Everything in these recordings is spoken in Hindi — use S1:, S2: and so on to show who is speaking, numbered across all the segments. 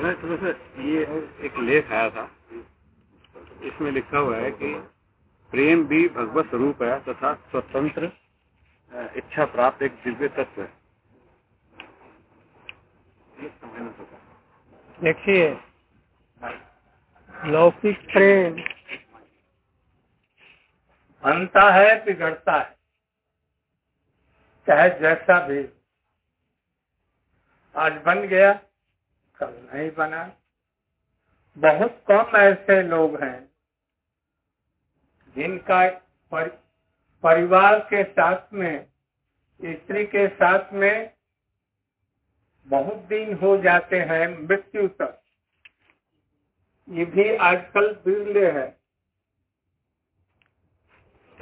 S1: थोड़ा सा ये एक लेख आया था। इसमें लिखा हुआ है कि प्रेम भी भगवत स्वरूप है तथा स्वतंत्र इच्छा प्राप्त एक दिव्य तत्व है।
S2: देखिए, लौकिक प्रेम बनता है, बिगड़ता है, चाहे जैसा भी। आज बन गया कल नहीं बना। बहुत कम ऐसे लोग हैं जिनका पर, परिवार के साथ में स्त्री के साथ में बहुत दिन हो जाते हैं मृत्यु तक। ये भी आजकल बिरले है।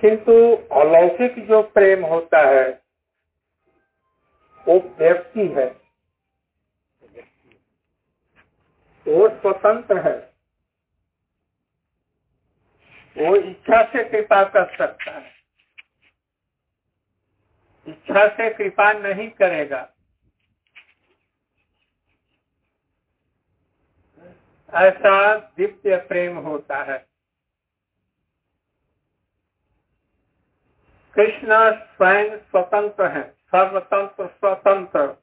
S2: किंतु अलौकिक जो प्रेम होता है वो व्यक्ति है। वो स्वतंत्र है। वो इच्छा से कृपा कर सकता है। इच्छा से कृपा नहीं करेगा। ऐसा दिव्य प्रेम होता है। कृष्ण स्वयं स्वतंत्र है, सर्वतंत्र स्वतंत्र।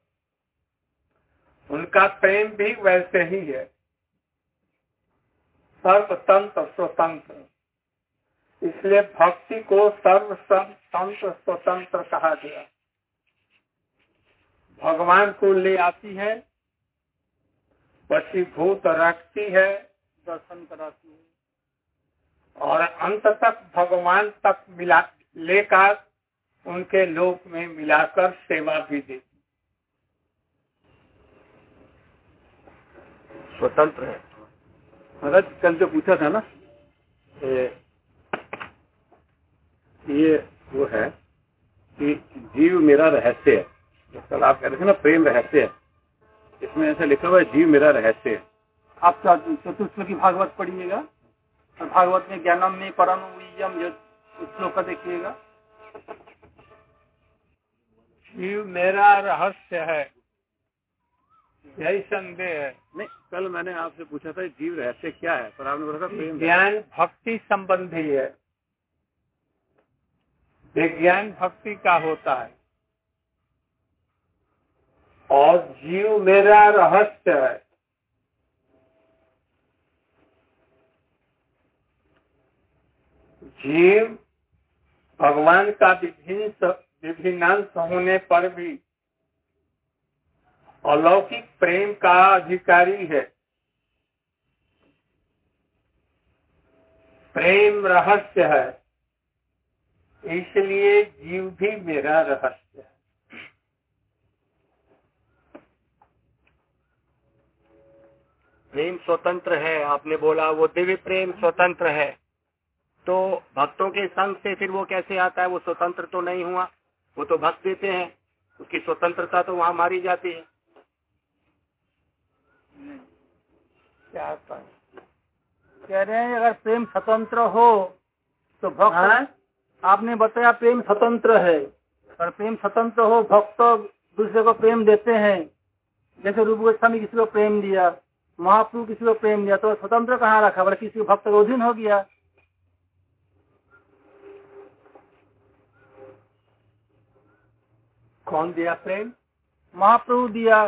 S2: उनका प्रेम भी वैसे ही है। सर्वतंत्र स्वतंत्र इसलिए भक्ति को सर्वतंत्र स्वतंत्र कहा गया। भगवान को ले आती है भूत रखती है, दर्शन कराती है। और अंत तक भगवान तक मिला, लेकर उनके लोक में मिलाकर सेवा भी देती
S1: स्वतंत्र है। महाराज कल जो पूछा था ना ये, ये वो है कि जीव मेरा रहस्य है। कल आप कह रहे थे ना प्रेम रहस्य है। इसमें ऐसा लिखा हुआ है जीव मेरा रहस्य है।
S3: आप चतुर्थ की भागवत पढ़िएगा और भागवत में ज्ञानम में परम श्लोक का देखिएगा।
S2: जीव मेरा रहस्य है। यही संदेह है।
S1: नहीं कल मैंने आपसे पूछा था जीव रहस्य क्या है? पर आपने बोला था प्रेम
S2: ज्ञान भक्ति संबंधी है। विज्ञान भक्ति का होता है। और जीव मेरा रहस्य है। जीव भगवान का विभिन्न विभिन्नांश होने पर भी अलौकिक प्रेम का अधिकारी है। प्रेम रहस्य है, इसलिए जीव भी मेरा रहस्य है।
S3: प्रेम स्वतंत्र है, आपने बोला वो दिव्य प्रेम स्वतंत्र है। तो भक्तों के संग से फिर वो कैसे आता है? वो स्वतंत्र तो नहीं हुआ, वो तो भक्त देते हैं, उसकी स्वतंत्रता तो वहाँ मारी जाती है।
S2: क्या कह रहे हैं अगर प्रेम स्वतंत्र हो तो भक्त हाँ? आपने बताया प्रेम स्वतंत्र है। और प्रेम स्वतंत्र हो भक्त दूसरे को प्रेम देते हैं। जैसे रूप गोस्वामी किसी को प्रेम दिया महाप्रभु किसी को प्रेम दिया तो स्वतंत्र कहाँ रखा? बोले किसी को भक्त रोधीन हो गया। कौन दिया प्रेम? महाप्रभु दिया।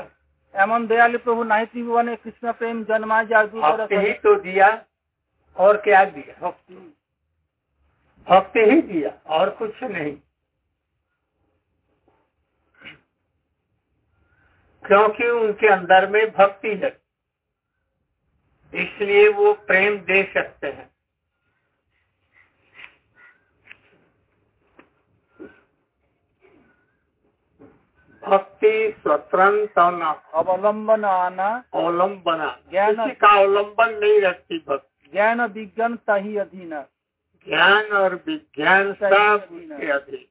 S2: एमन दयालु प्रभु नहीं त्रिभुवन कृष्ण प्रेम जन्मा जादू ही तो दिया और क्या दिया? भक्ति। भक्ति ही दिया और कुछ नहीं। क्योंकि उनके अंदर में भक्ति है इसलिए वो प्रेम दे सकते हैं। भक्ति स्वतंत्र अवलंबन आना अवलंबना। ज्ञान का अवलंबन नहीं रखती भक्ति। ज्ञान विज्ञान ही अधीन। ज्ञान और विज्ञान सब अधीन।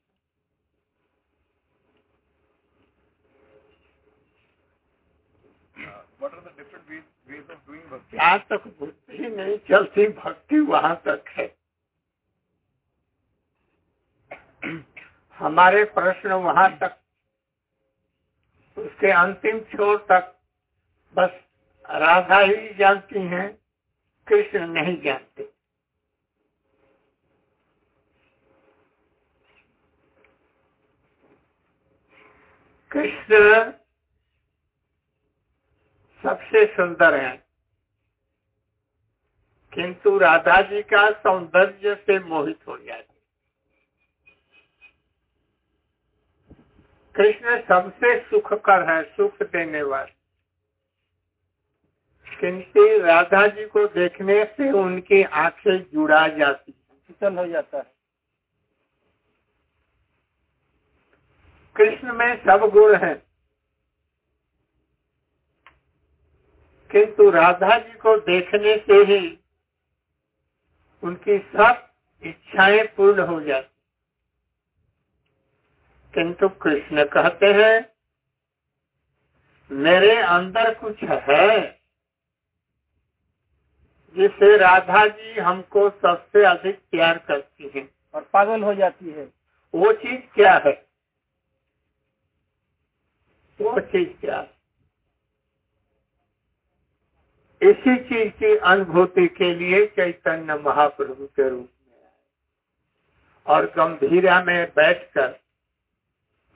S1: What are the different ways
S2: जहाँ तक बुद्धि नहीं चलती भक्ति वहाँ तक है। हमारे प्रश्न वहाँ तक उसके अंतिम छोर तक बस राधा ही जानती हैं, कृष्ण नहीं जानते। कृष्ण सबसे सुंदर है, किंतु राधा जी का सौंदर्य से मोहित हो जाते कृष्ण सबसे सुखकर है सुख देने वाले। किंतु राधा जी को देखने से उनकी आँखें जुड़ा जाती
S4: शीतल हो जाता है।
S2: कृष्ण में सब गुण है। किंतु राधा जी को देखने से ही उनकी सब इच्छाएँ पूर्ण हो जाती किंतु कृष्ण कहते हैं मेरे अंदर कुछ है जिसे राधा जी हमको सबसे अधिक प्यार करती हैं।
S4: और पागल हो जाती है।
S2: वो चीज़ क्या है? वो चीज़ क्या है? इसी चीज़ की अनुभूति के लिए चैतन्य महाप्रभु के रूप में आए। और गंभीरा में बैठकर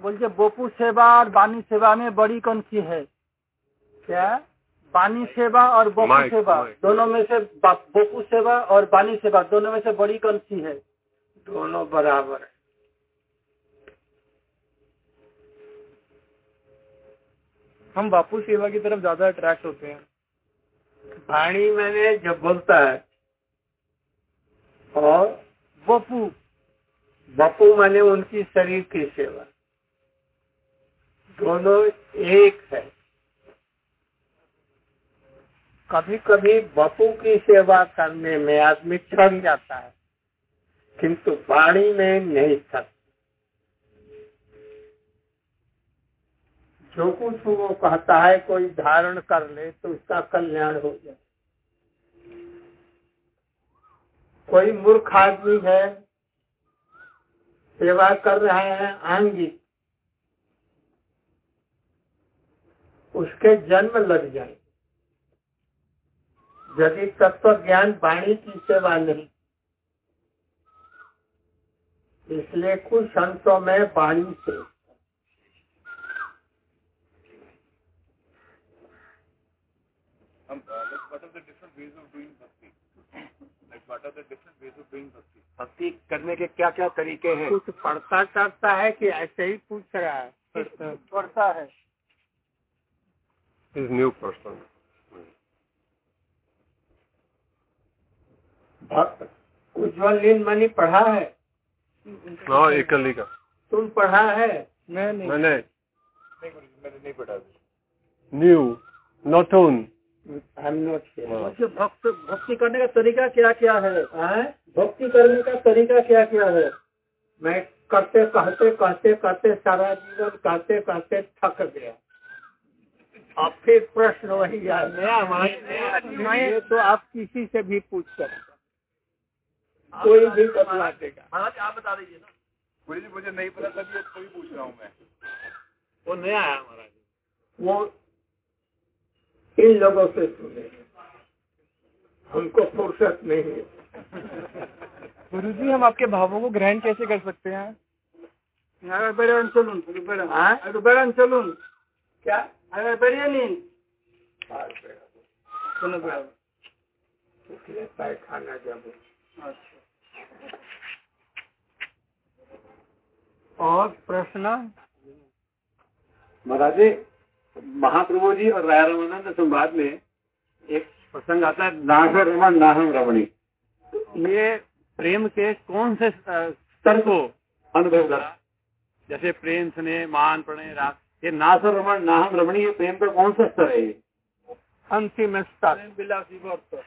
S4: बोलते बोपू सेवा और बानी सेवा में बड़ी कौन सी है? क्या? बानी सेवा और बोपू सेवा। दोनों में से बोपू सेवा और बानी सेवा दोनों में से बड़ी कौन सी है?
S2: दोनों बराबर है।
S5: हम बापू सेवा की तरफ़ ज़्यादा अट्रैक्ट होते हैं।
S2: वाणी मैंने जब बोलता है और
S4: बोपू।
S2: बपू माने उनकी शरीर की सेवा। दोनों एक है। कभी कभी बपू की सेवा करने में आदमी चढ़ जाता है, किंतु वाणी में नहीं थक जो कुछ वो कहता है, कोई धारण कर ले तो उसका कल्याण हो जाए। कोई मूर्ख आदमी है, सेवा कर रहे हैं आंगी उसके जन्म लग जाए। यदि तत्व ज्ञान बाणी की सेवा नहीं इसलिए कुछ संतों में वाणी से। भक्ति करने के क्या क्या तरीके हैं? कुछ पढ़ता चढ़ता है कि ऐसे ही पूछ रहा है।
S4: पढ़ता है।
S1: He's new person.
S2: भक्त उज्जवल नीलमणि पढ़ा है?
S1: हाँ एकली का।
S2: तुम पढ़ा है?
S5: मैं नहीं।
S1: मैंने। मैंने नहीं पढ़ा। न्यू नॉट ओन
S4: भक्त भक्ति करने का तरीका क्या क्या है? भक्ति करने का तरीका क्या क्या है?
S2: मैं करते कहते कहते कहते सारा जीवन कहते कहते थक गया। अब फिर प्रश्न वही आया तो आप किसी से भी पूछ सकते कोई भी बता देगा
S4: महाराज आप बता दीजिए ना।
S1: गुरु जी मुझे नहीं पता था तो भी पूछ रहा हूँ मैं।
S4: वो नया है महाराज
S2: वो इन लोगों से सुने। हमको फुर्सत नहीं है।
S5: गुरु जी हम आपके भावों को ग्रहण कैसे कर सकते हैं?
S2: हाँ,
S4: चलून चलून हाँ?
S2: क्या?
S4: नींद।
S2: सुनो पैखाना जब। अच्छा। और प्रश्न?
S1: महाराज जी महाप्रभु जी और राय रामानंद संवाद में एक प्रसंग आता है नागर रमन नाहम रमणी। ये प्रेम के कौन से स्तर को अनुभव जैसे प्रेम स्नेह मान प्रणय रात ये नासर रमण नाहम रमणी ये प्रेम का कौन सा स्तर है ये?
S2: अंतिम स्तर।
S4: बिलासी भक्त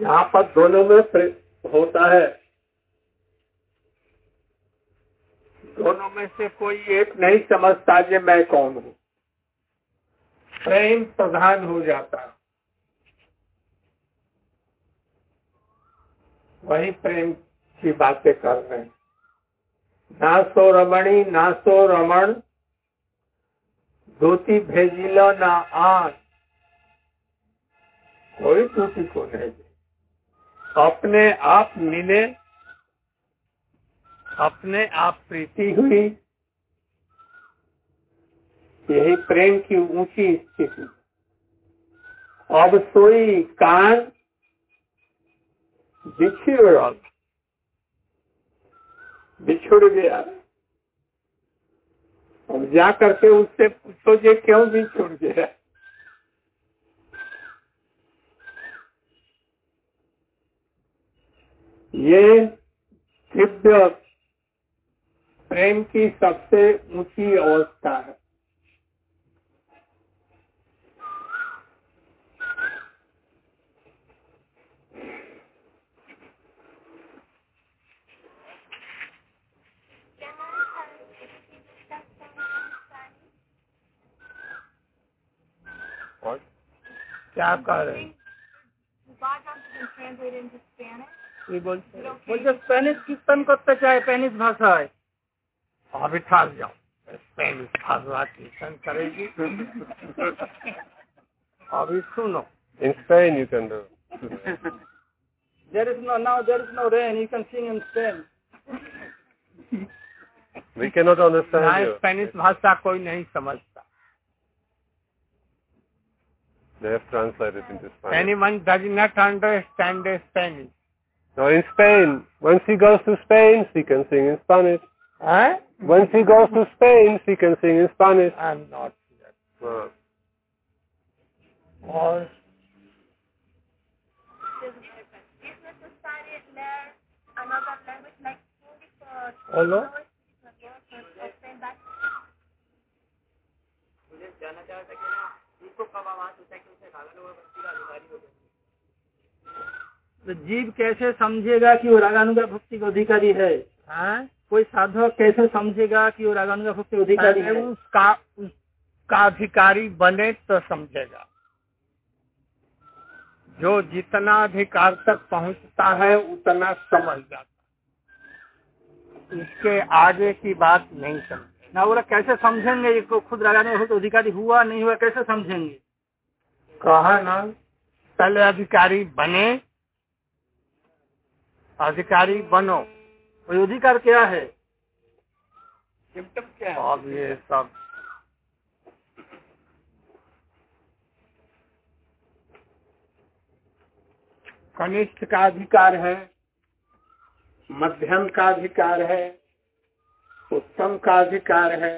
S2: यहाँ पर दोनों में होता है। दोनों में से कोई एक नहीं समझता कि मैं कौन हूँ। प्रेम प्रधान हो जाता। है वही प्रेम की बातें कर रहे हैं। ना सो रमणी ना सो रमण। धोती भेजिलो ना आन। कोई टूटी को नहीं अपने आप मिले अपने आप प्रीति हुई। यही प्रेम की ऊँची स्थिति। अब सोई कान दिखी बिछड़ बिछुड़ गया। अब जा करके उससे पूछो जे क्यों बिछुड़ गया? ये दिव्य प्रेम की सबसे ऊँची अवस्था है। क्या कह रहे हैं?
S6: translate into Spanish.
S4: ये बोलते बोलते स्पेनिश किस तन करते चाहे स्पेनिश भाषा है
S2: अभी ठाक जाओ स्पेनिश भाषा कीर्तन करेगी अभी सुनो
S5: In Spain you can do.
S4: There is no now there is no rain you can sing in Spain
S5: We cannot understand
S2: यहाँ
S5: you.
S2: स्पेनिश भाषा कोई नहीं समझता
S5: They have translated into Spanish.
S2: Anyone does not understand Spanish.
S5: Now in Spain, once he goes to Spain, he can sing in Spanish.
S2: Huh?
S5: Once he goes to Spain, he can sing in Spanish.
S2: I'm not here.
S3: No. Hello? ना कब आवाज़ होता है कि उसे रागानु भक्ति का अधिकारी हो
S4: तो जीव कैसे समझेगा कि वो रागानुगा भक्ति का अधिकारी है?
S2: हैं?
S4: कोई साधक कैसे समझेगा कि वो रागानुगा भक्ति अधिकारी है?
S2: उसका उसका अधिकारी बने तो समझेगा। जो जितना अधिकार तक पहुँचता है उतना समझ जाता इसके आगे की बात नहीं समझे
S4: ना बोला कैसे समझेंगे? ये को खुद रागानुगा भक्ति अधिकारी हुआ नहीं हुआ कैसे समझेंगे?
S2: कहा ना पहले अधिकारी बने अधिकारी बनो।
S4: और अधिकार क्या है?
S3: सिम्टम क्या है?
S2: अब ये सब कनिष्ठ का अधिकार है मध्यम का अधिकार है उत्तम का अधिकार है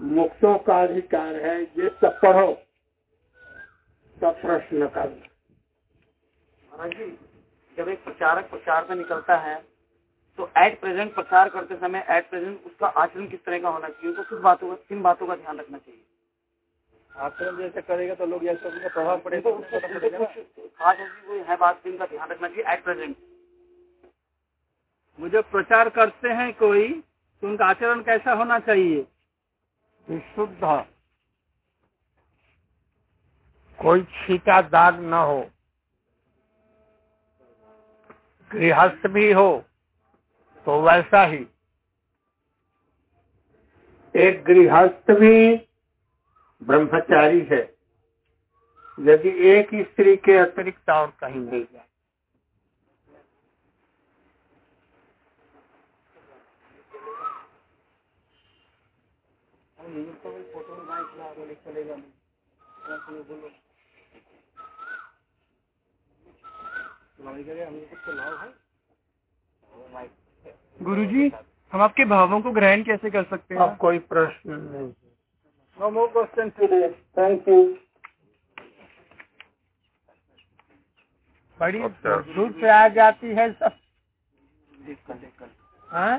S2: मुक्तों का अधिकार है ये सब पढ़ो। सब प्रश्न का
S3: महाराज जी जब एक प्रचारक प्रचार में निकलता है तो एट प्रेजेंट प्रचार करते समय एट प्रेजेंट उसका आचरण किस तरह का होना चाहिए? उसको किस बातों का किन बातों का ध्यान रखना चाहिए?
S4: आचरण जैसे करेगा तो लोग सब प्रभाव पड़ेगा
S3: खास ऐसी कोई है बात जिनका ध्यान रखना चाहिए एट प्रेजेंट
S4: मुझे प्रचार करते हैं कोई तो उनका आचरण कैसा होना चाहिए?
S2: शुद्ध कोई छीटा दाग न हो। गृहस्थ भी हो तो वैसा ही। एक गृहस्थ भी ब्रह्मचारी है यदि एक स्त्री के अतिरिक्त और कहीं नहीं जाए।
S5: गुरुजी हम आपके भावों को ग्रहण कैसे कर सकते
S2: अब कोई प्रश्न नहीं।
S4: No more question today
S2: thank you बड़ी। दूर से आ जाती है सब। हाँ?